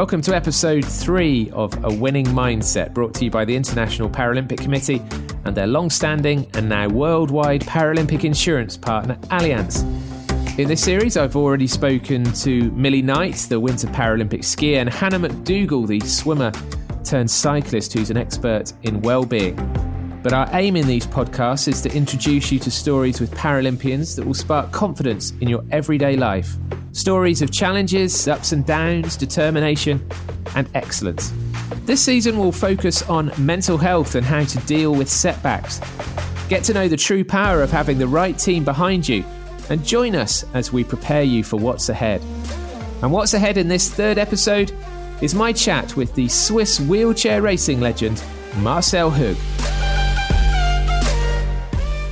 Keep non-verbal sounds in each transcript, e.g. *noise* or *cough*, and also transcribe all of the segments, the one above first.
Welcome to episode three of A Winning Mindset, brought to you by the International Paralympic Committee and their long standing and now worldwide Paralympic insurance partner, Allianz. In this series, I've already spoken to Millie Knight, the Winter Paralympic skier, and Hannah Macdougall, the swimmer turned cyclist who's an expert in well-being. But our aim in these podcasts is to introduce you to stories with Paralympians that will spark confidence in your everyday life. Stories of challenges, ups and downs, determination, and excellence. This season will focus on mental health and how to deal with setbacks. Get to know the true power of having the right team behind you and join us as we prepare you for what's ahead. And what's ahead in this third episode is my chat with the Swiss wheelchair racing legend, Marcel Hug.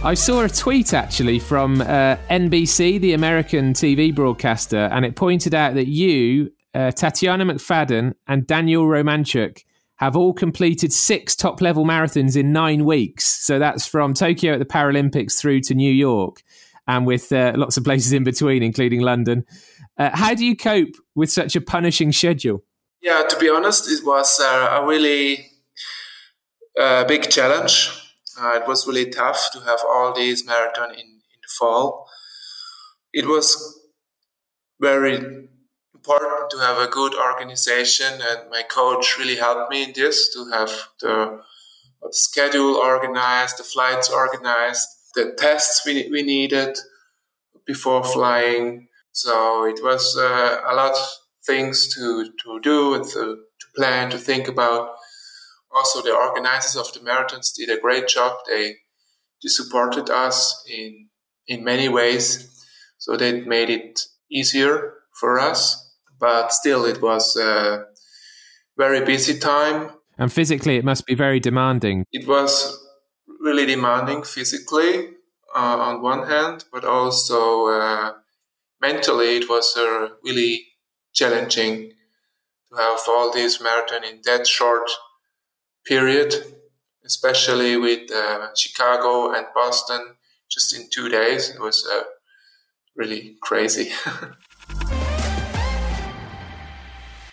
I saw a tweet actually from uh, NBC, the American TV broadcaster, and it pointed out that you, uh, Tatiana McFadden, and Daniel Romanchuk have all completed six top level marathons in nine weeks. So that's from Tokyo at the Paralympics through to New York, and with uh, lots of places in between, including London. Uh, how do you cope with such a punishing schedule? Yeah, to be honest, it was uh, a really uh, big challenge uh, it was really tough to have all these marathon in, in the fall. It was very important to have a good organization, and my coach really helped me in this to have the, the schedule organized, the flights organized, the tests we, we needed before flying. So it was uh, a lot of things to, to do and to, to plan, to think about also the organizers of the marathons did a great job. They, they supported us in in many ways, so that made it easier for us. But still, it was a very busy time. And physically, it must be very demanding. It was really demanding physically uh, on one hand, but also uh, mentally, it was uh, really challenging to have all this marathon in that short period, especially with uh, Chicago and Boston just in two days. It was uh, really crazy. *laughs*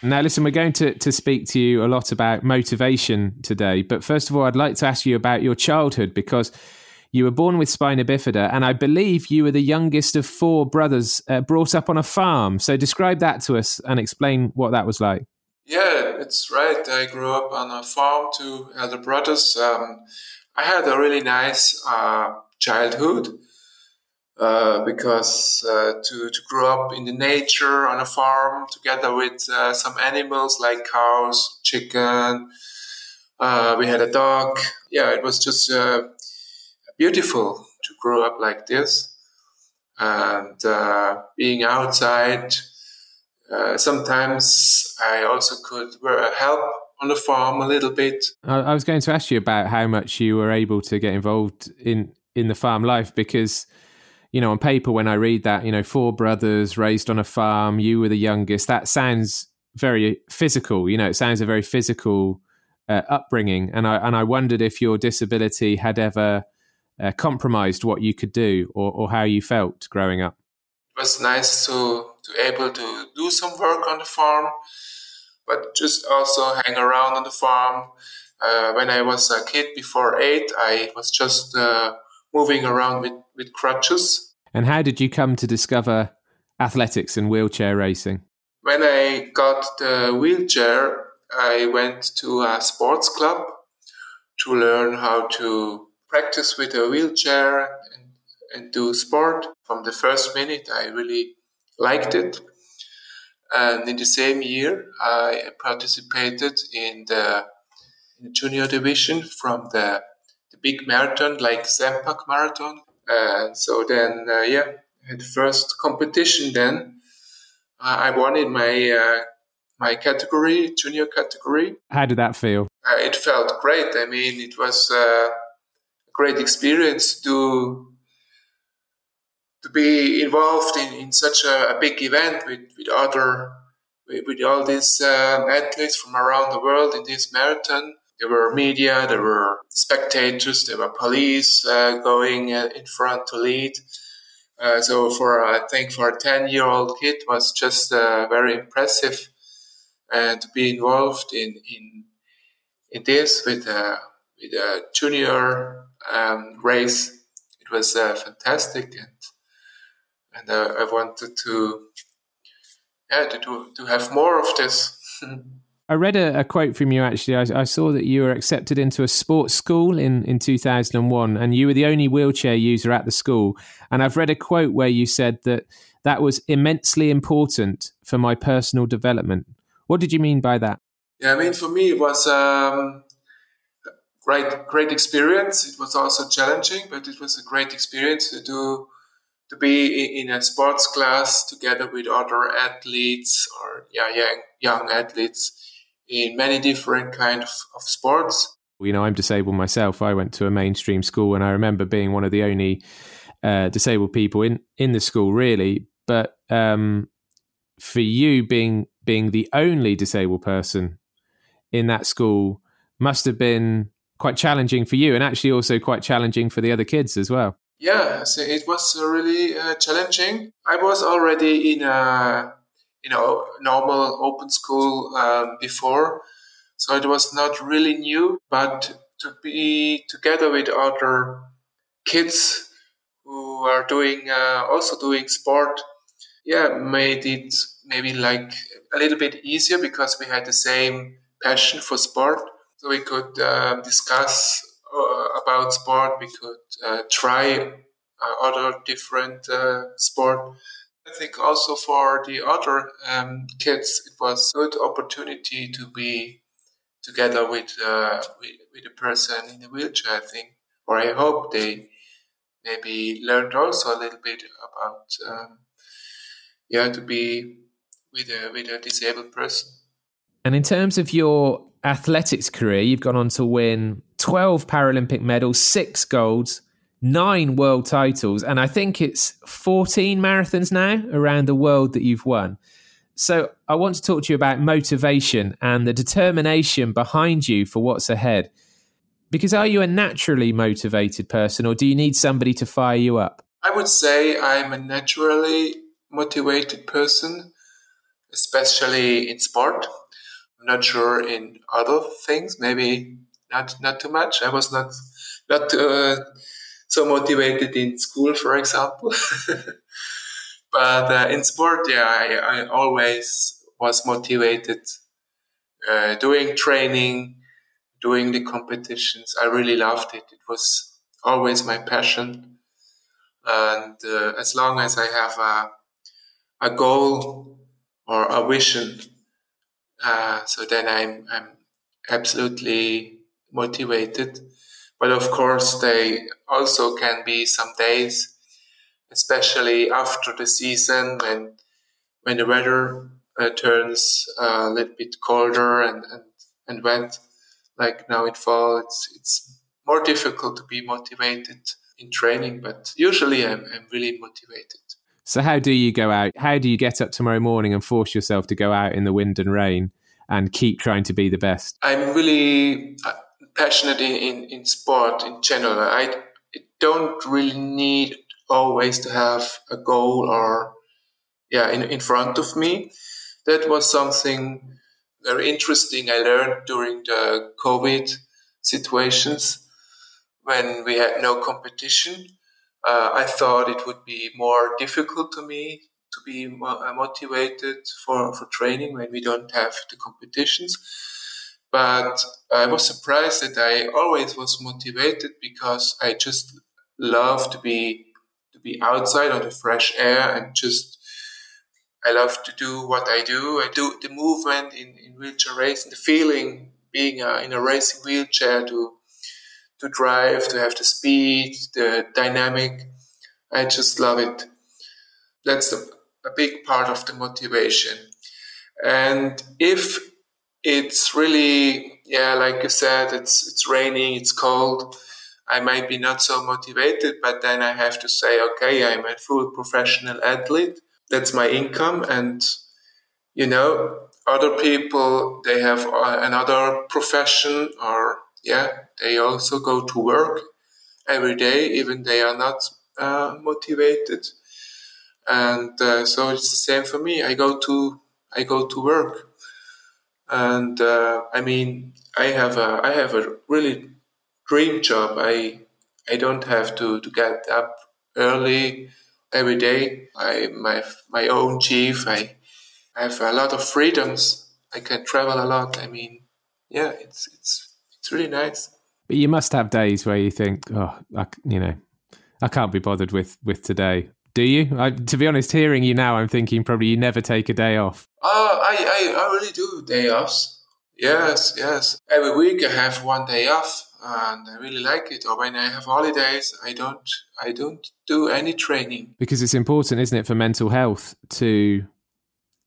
Now, listen, we're going to, to speak to you a lot about motivation today. But first of all, I'd like to ask you about your childhood because you were born with spina bifida, and I believe you were the youngest of four brothers uh, brought up on a farm. So, describe that to us and explain what that was like. Yeah, it's right. I grew up on a farm, two elder brothers. Um, I had a really nice uh, childhood uh, because uh, to, to grow up in the nature on a farm together with uh, some animals like cows, chicken. Uh, we had a dog. Yeah, it was just uh, beautiful to grow up like this and being outside uh, sometimes I also could help on the farm a little bit. I was going to ask you about how much you were able to get involved in in the farm life because you know on paper when I read that you know four brothers raised on a farm, you were the youngest. That sounds very physical. You know, it sounds a very physical uh, upbringing, and I and I wondered if your disability had ever uh, compromised what you could do or, or how you felt growing up. It was nice to to able to do some work on the farm, but just also hang around on the farm. Uh, when I was a kid before eight, I was just uh, moving around with, with crutches. And how did you come to discover athletics and wheelchair racing? When I got the wheelchair, I went to a sports club to learn how to practice with a wheelchair and, and do sport. From the first minute, I really liked it. And in the same year, I participated in the, in the junior division from the, the big marathon, like Sempak Marathon. And so then, uh, yeah, the first competition then. Uh, I won in my uh, my category, junior category. How did that feel? Uh, it felt great. I mean, it was uh, a great experience to to be involved in, in such a, a big event with, with other with, with all these um, athletes from around the world in this marathon. There were media, there were spectators, there were police uh, going uh, in front to lead. Uh, so for I think for a ten year old kid was just uh, very impressive and to be involved in in in this with a with a junior um, race. It was uh, fantastic, and and uh, I wanted to yeah to do, to have more of this. *laughs* I read a, a, quote from you actually. I, I, saw that you were accepted into a sports school in, in 2001 and you were the only wheelchair user at the school. And I've read a quote where you said that that was immensely important for my personal development. What did you mean by that? Yeah, I mean, for me, it was um, great, great experience. It was also challenging, but it was a great experience to do to be in a sports class together with other athletes or yeah, young, young athletes in many different kind of, of sports. You know, I'm disabled myself. I went to a mainstream school, and I remember being one of the only uh, disabled people in in the school, really. But um, for you, being being the only disabled person in that school, must have been quite challenging for you, and actually also quite challenging for the other kids as well. Yeah, so it was really uh, challenging. I was already in a you know normal open school um, before, so it was not really new. But to be together with other kids who are doing uh, also doing sport, yeah, made it maybe like a little bit easier because we had the same passion for sport. So we could uh, discuss about sport. We could uh, try uh, other different uh, sport I think also for the other um, kids, it was a good opportunity to be together with, uh, with, with a person in a wheelchair. I think, or I hope they maybe learned also a little bit about um, yeah to be with a with a disabled person. And in terms of your athletics career, you've gone on to win twelve Paralympic medals, six golds, nine world titles, and I think it's 14 marathons now around the world that you've won. So I want to talk to you about motivation and the determination behind you for what's ahead. Because are you a naturally motivated person or do you need somebody to fire you up? I would say I'm a naturally motivated person, especially in sport. I'm not sure in other things, maybe not not too much. I was not not uh, so motivated in school, for example. *laughs* but uh, in sport, yeah, I, I, always was motivated uh, doing training, doing the competitions. I really loved it. It was always my passion. And uh, as long as I have a, a goal or a vision, uh, so then I'm, I'm absolutely motivated. But of course, they also can be some days, especially after the season when when the weather uh, turns uh, a little bit colder and, and, and wet, like now in fall, it's it's more difficult to be motivated in training. But usually, I'm I'm really motivated. So, how do you go out? How do you get up tomorrow morning and force yourself to go out in the wind and rain and keep trying to be the best? I'm really passionate in, in, in sport in general. I don't really need always to have a goal or yeah in, in front of me. That was something very interesting I learned during the COVID situations when we had no competition. Uh, I thought it would be more difficult to me to be motivated for, for training when we don't have the competitions. But I was surprised that I always was motivated because I just love to be to be outside on the fresh air and just I love to do what I do. I do the movement in, in wheelchair racing, the feeling being a, in a racing wheelchair to to drive, to have the speed, the dynamic. I just love it. That's a, a big part of the motivation. And if it's really yeah like you said it's it's raining it's cold. I might be not so motivated but then i have to say okay i'm a full professional athlete. That's my income. And you know other people they have another profession or yeah they also go to work every day even they are not uh, motivated. And uh, so it's the same for me. I go to i go to work And uh, I mean, I have a I have a really dream job. I I don't have to, to get up early every day. I my my own chief. I, I have a lot of freedoms. I can travel a lot. I mean, yeah, it's it's it's really nice. But you must have days where you think, oh, I, you know, I can't be bothered with with today. Do you? I, to be honest, hearing you now, I'm thinking probably you never take a day off. Oh, I, I, I really do day offs. Yes, yes. Every week I have one day off, and I really like it. Or when I have holidays, I don't, I don't do any training because it's important, isn't it, for mental health to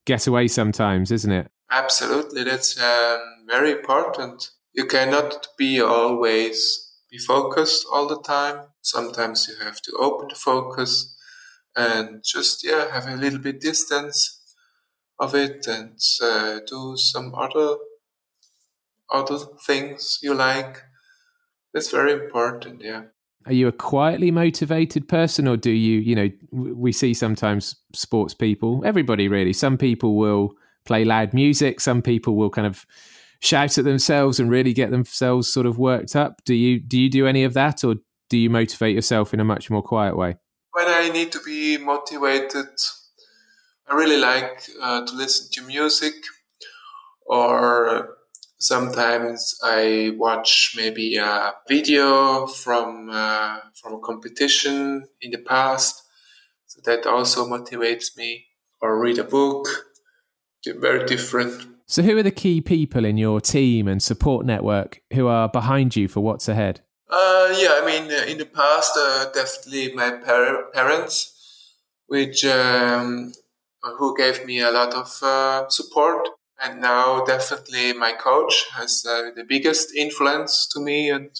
get away sometimes, isn't it? Absolutely, that's um, very important. You cannot be always be focused all the time. Sometimes you have to open the focus and just yeah have a little bit distance of it and uh, do some other other things you like. That's very important. Yeah. Are you a quietly motivated person, or do you, you know, we see sometimes sports people, everybody really. Some people will play loud music. Some people will kind of shout at themselves and really get themselves sort of worked up. Do you do you do any of that, or do you motivate yourself in a much more quiet way? When I need to be motivated, I really like uh, to listen to music, or sometimes I watch maybe a video from uh, from a competition in the past, so that also motivates me. Or read a book. Very different. So, who are the key people in your team and support network who are behind you for what's ahead? Uh, yeah, I mean, uh, in the past, uh, definitely my par- parents, which um, who gave me a lot of uh, support. And now definitely my coach has uh, the biggest influence to me and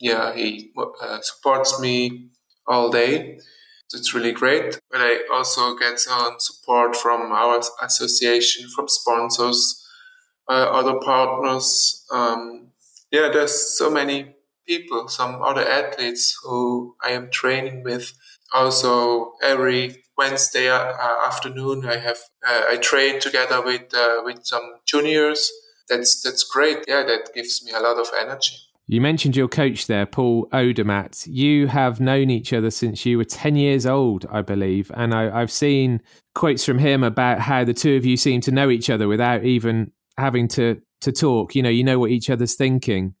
yeah he uh, supports me all day. It's really great. But i also get some support from our association from sponsors other partners. Um, yeah there's so many people some other athletes who i am training with also every Wednesday uh, afternoon, I have uh, I train together with uh, with some juniors. That's that's great. Yeah, that gives me a lot of energy. You mentioned your coach there, Paul Odermatt. You have known each other since you were 10 years old, I believe. And I, have seen quotes from him about how the two of you seem to know each other without even having to, to talk. You know, you know what each other's thinking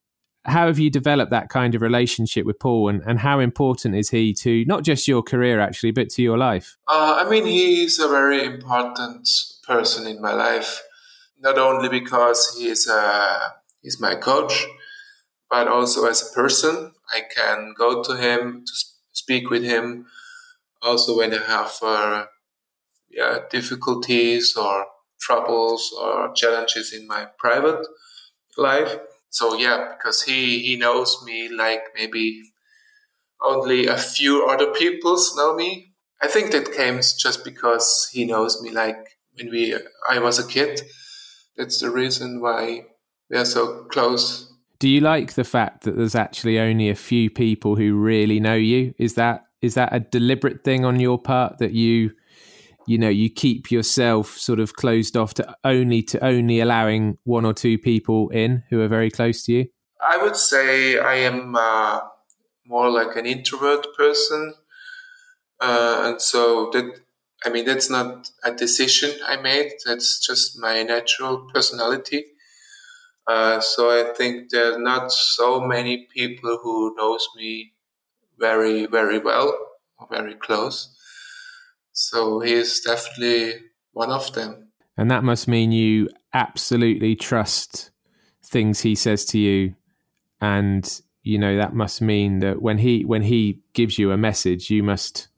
how have you developed that kind of relationship with Paul, and, and how important is he to not just your career actually, but to your life? Uh, I mean, he's a very important person in my life, not only because he is a he's my coach, but also as a person. I can go to him to speak with him, also when I have uh, yeah difficulties or troubles or challenges in my private life so yeah, because he he knows me like maybe only a few other peoples know me. I think that came just because he knows me like when we I was a kid. That's the reason why we are so close. Do you like the fact that there's actually only a few people who really know you? Is that is that a deliberate thing on your part that you you know you keep yourself sort of closed off to only to only allowing one or two people in who are very close to you? I would say i am uh, more like an introvert person. Uh, and so that i mean that's not a decision i made. That's just my natural personality. Uh, so i think there are not so many people who knows me very very well or very close so he is definitely one of them. And that must mean you absolutely trust things he says to you. And you know that must mean that when he when he gives you a message you must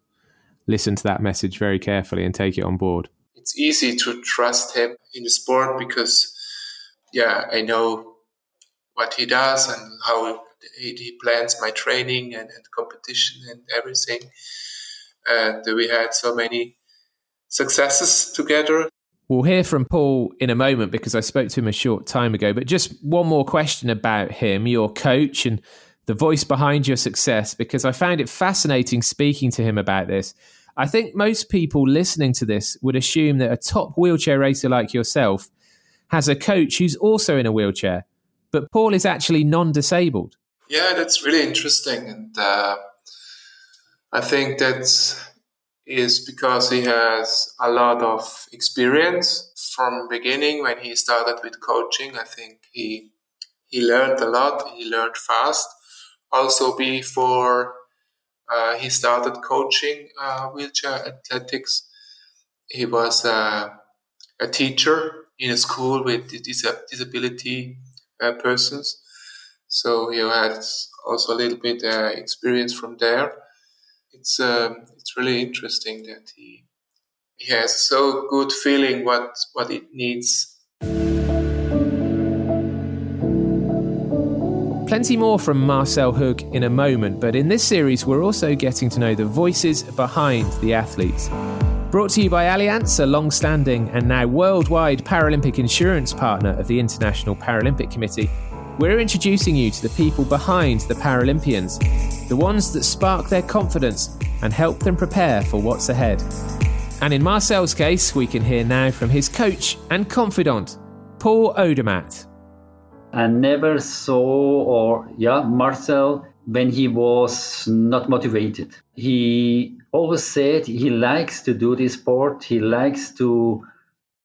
listen to that message very carefully and take it on board. It's easy to trust him in the sport because yeah i know what he does and how he plans my training and, and competition and everything and we had so many successes together. We'll hear from Paul in a moment because I spoke to him a short time ago. But just one more question about him, your coach, and the voice behind your success, because I found it fascinating speaking to him about this. I think most people listening to this would assume that a top wheelchair racer like yourself has a coach who's also in a wheelchair, but Paul is actually non disabled. Yeah, that's really interesting. And uh, I think that is because he has a lot of experience from beginning when he started with coaching. I think he he learned a lot. He learned fast. Also, before uh, he started coaching uh, wheelchair athletics, he was uh, a teacher in a school with dis- disability uh, persons. So he had also a little bit uh, experience from there. It's um, it's really interesting that he he has so good feeling what what it needs. Plenty more from Marcel Hug in a moment, but in this series, we're also getting to know the voices behind the athletes. Brought to you by Allianz, a long standing and now worldwide Paralympic insurance partner of the International Paralympic Committee, we're introducing you to the people behind the Paralympians, the ones that spark their confidence and help them prepare for what's ahead. And in Marcel's case, we can hear now from his coach and confidant, Paul Odermatt. I never saw, or yeah, Marcel when he was not motivated. He always said he likes to do this sport. He likes to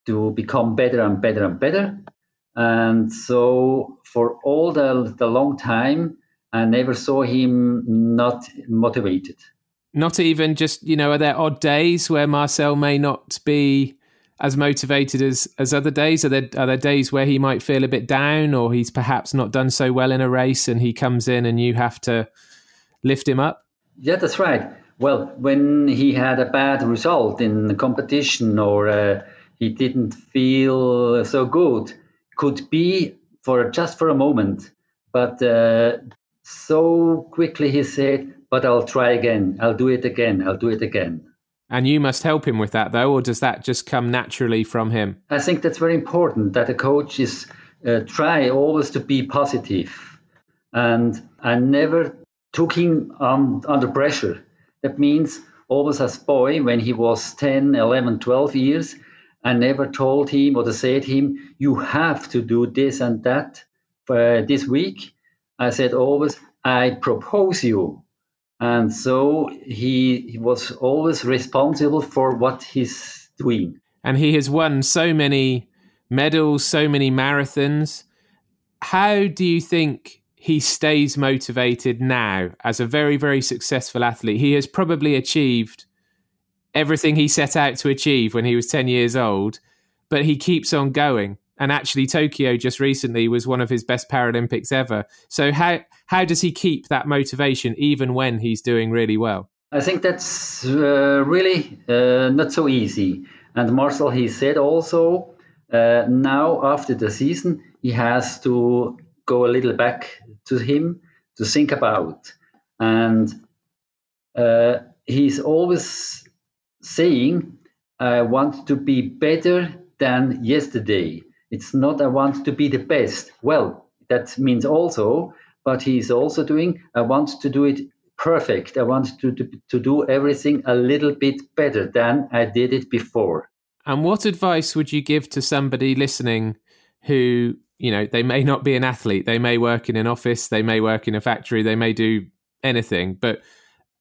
to become better and better and better. And so for all the, the long time, I never saw him not motivated. Not even just, you know, are there odd days where Marcel may not be as motivated as, as other days? Are there, are there days where he might feel a bit down or he's perhaps not done so well in a race and he comes in and you have to lift him up? Yeah, that's right. Well, when he had a bad result in the competition or uh, he didn't feel so good, could be for just for a moment, but uh, so quickly he said, "But I'll try again. I'll do it again. I'll do it again." And you must help him with that, though, or does that just come naturally from him? I think that's very important that a coach is uh, try always to be positive, and I never took him um, under pressure. That means always as a boy when he was 10, 11, 12 years, I never told him or said him, you have to do this and that for uh, this week. I said always, I propose you. And so he, he was always responsible for what he's doing. And he has won so many medals, so many marathons. How do you think he stays motivated now as a very, very successful athlete? He has probably achieved everything he set out to achieve when he was 10 years old, but he keeps on going. And actually, Tokyo just recently was one of his best Paralympics ever. So, how, how does he keep that motivation even when he's doing really well? I think that's uh, really uh, not so easy. And Marcel, he said also, uh, now after the season, he has to go a little back to him to think about. And uh, he's always saying, I want to be better than yesterday. It's not, I want to be the best. Well, that means also, but he's also doing, I want to do it perfect. I want to, to, to do everything a little bit better than I did it before. And what advice would you give to somebody listening who, you know, they may not be an athlete, they may work in an office, they may work in a factory, they may do anything, but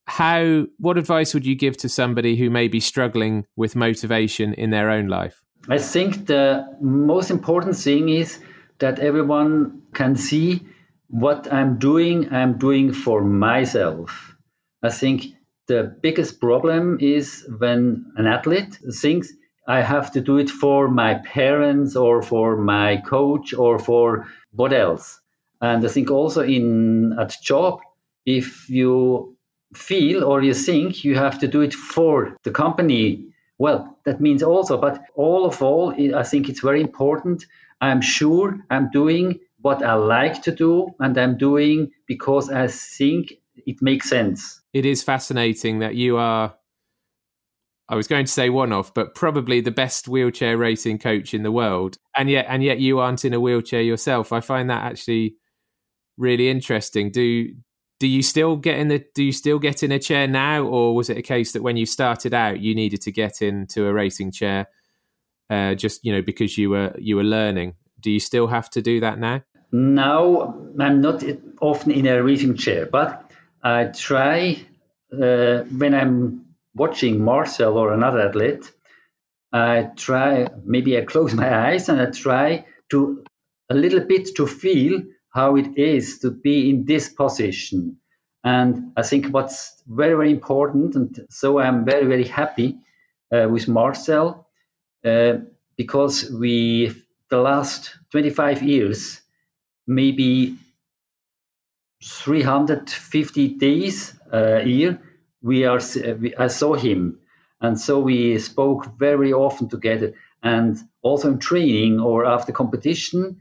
how what advice would you give to somebody who may be struggling with motivation in their own life? I think the most important thing is that everyone can see what i'm doing i'm doing for myself. I think the biggest problem is when an athlete thinks i have to do it for my parents or for my coach or for what else. And i think also in at job if you feel or you think you have to do it for the company well that means also but all of all i think it's very important i'm sure i'm doing what i like to do and i'm doing because i think it makes sense it is fascinating that you are I was going to say one off, but probably the best wheelchair racing coach in the world, and yet and yet you aren't in a wheelchair yourself. I find that actually really interesting. Do do you still get in the do you still get in a chair now or was it a case that when you started out you needed to get into a racing chair uh, just you know because you were you were learning Do you still have to do that now? Now I'm not often in a racing chair, but I try uh, when I'm watching Marcel or another athlete. I try maybe I close my eyes and I try to a little bit to feel how it is to be in this position. And I think what's very, very important, and so I'm very, very happy uh, with Marcel uh, because we, the last 25 years, maybe 350 days a year, we are, we, I saw him. And so we spoke very often together. And also in training or after competition,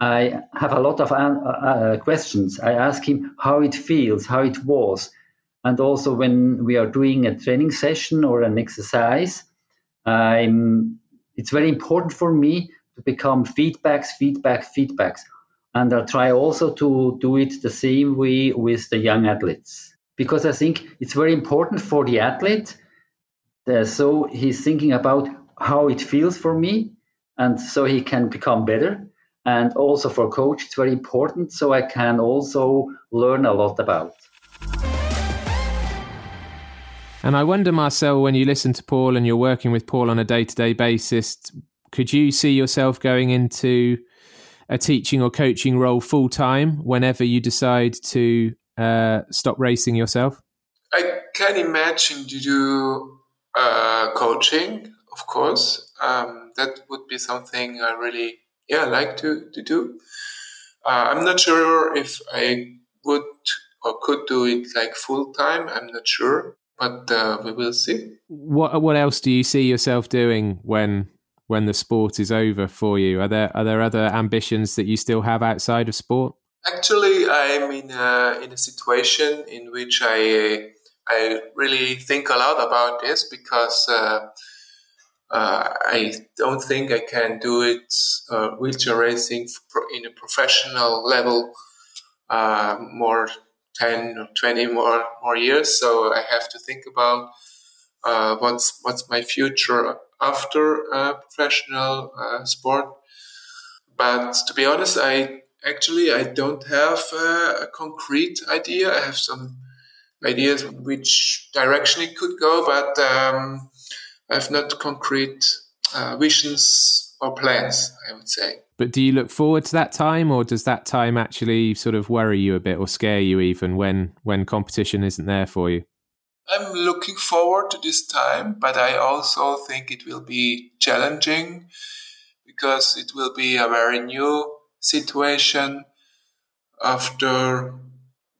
I have a lot of uh, uh, questions. I ask him how it feels, how it was. And also when we are doing a training session or an exercise, I'm, it's very important for me to become feedbacks, feedback, feedbacks. And I'll try also to do it the same way with the young athletes. Because I think it's very important for the athlete. Uh, so he's thinking about how it feels for me, and so he can become better and also for coach it's very important so i can also learn a lot about. And i wonder marcel when you listen to paul and you're working with paul on a day-to-day basis could you see yourself going into a teaching or coaching role full time whenever you decide to uh, stop racing yourself? I can imagine to do uh, coaching of course. Um, that would be something i really yeah, I like to, to do. Uh, I'm not sure if I would or could do it like full time. I'm not sure, but uh, we will see. What What else do you see yourself doing when when the sport is over for you? Are there are there other ambitions that you still have outside of sport? Actually, I'm in a, in a situation in which I I really think a lot about this because. Uh, uh, I don't think I can do it uh, wheelchair racing in a professional level uh, more 10 or 20 more more years. So I have to think about uh, what's what's my future after professional uh, sport. But to be honest, I actually I don't have a concrete idea. I have some ideas which direction it could go, but um, I have not concrete uh, visions or plans, I would say. But do you look forward to that time, or does that time actually sort of worry you a bit or scare you even when when competition isn't there for you? I'm looking forward to this time, but I also think it will be challenging because it will be a very new situation after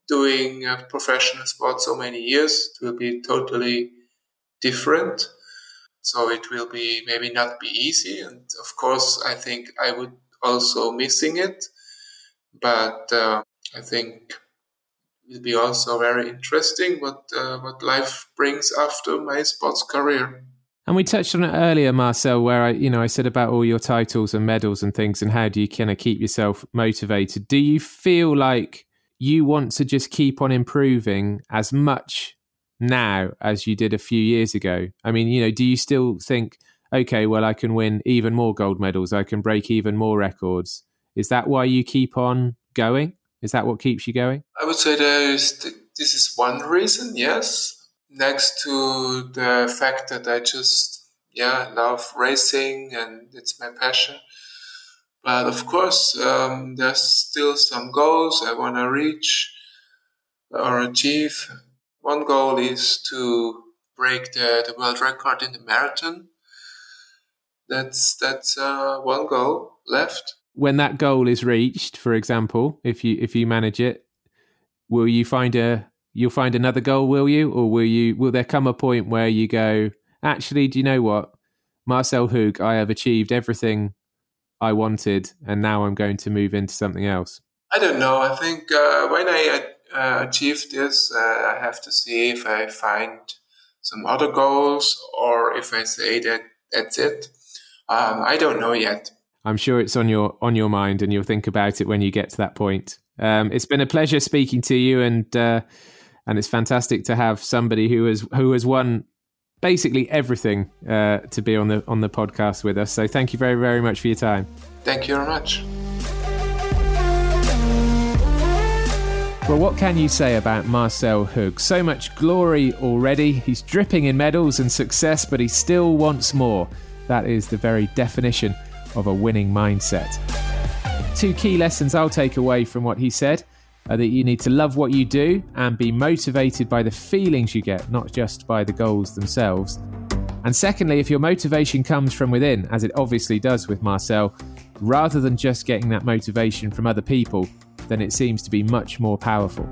doing a professional sport so many years. It will be totally different. So it will be maybe not be easy. And of course, I think I would also missing it. But uh, I think it will be also very interesting what uh, what life brings after my sports career. And we touched on it earlier, Marcel, where I, you know, I said about all your titles and medals and things, and how do you kind of keep yourself motivated? Do you feel like you want to just keep on improving as much now as you did a few years ago? I mean, you know, do you still think, okay, well, I can win even more gold medals, I can break even more records? Is that why you keep on going? Is that what keeps you going? I would say is this is one reason, yes. Next to the fact that I just yeah love racing and it's my passion. But of course, um, there's still some goals I want to reach or achieve one goal is to break the, the world record in the marathon. That's that's uh, one goal left. When that goal is reached, for example, if you if you manage it, will you find a you'll find another goal, will you, or will you will there come a point where you go, actually, do you know what, Marcel Hug, I have achieved everything I wanted, and now I'm going to move into something else. I don't know. I think uh, when I uh, achieve this, uh, I have to see if I find some other goals or if I say that that's it. Um, I don't know yet. I'm sure it's on your on your mind, and you'll think about it when you get to that point. Um, it's been a pleasure speaking to you, and uh, and it's fantastic to have somebody who has who has won basically everything uh, to be on the on the podcast with us. So thank you very very much for your time. Thank you very much. Well, what can you say about Marcel Hug? So much glory already. He's dripping in medals and success, but he still wants more. That is the very definition of a winning mindset. Two key lessons I'll take away from what he said are that you need to love what you do and be motivated by the feelings you get, not just by the goals themselves. And secondly, if your motivation comes from within, as it obviously does with Marcel, rather than just getting that motivation from other people, then it seems to be much more powerful.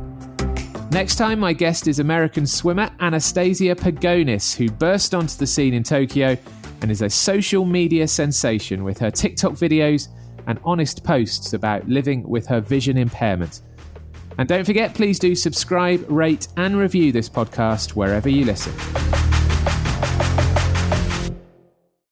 Next time, my guest is American swimmer Anastasia Pagonis, who burst onto the scene in Tokyo and is a social media sensation with her TikTok videos and honest posts about living with her vision impairment. And don't forget, please do subscribe, rate, and review this podcast wherever you listen.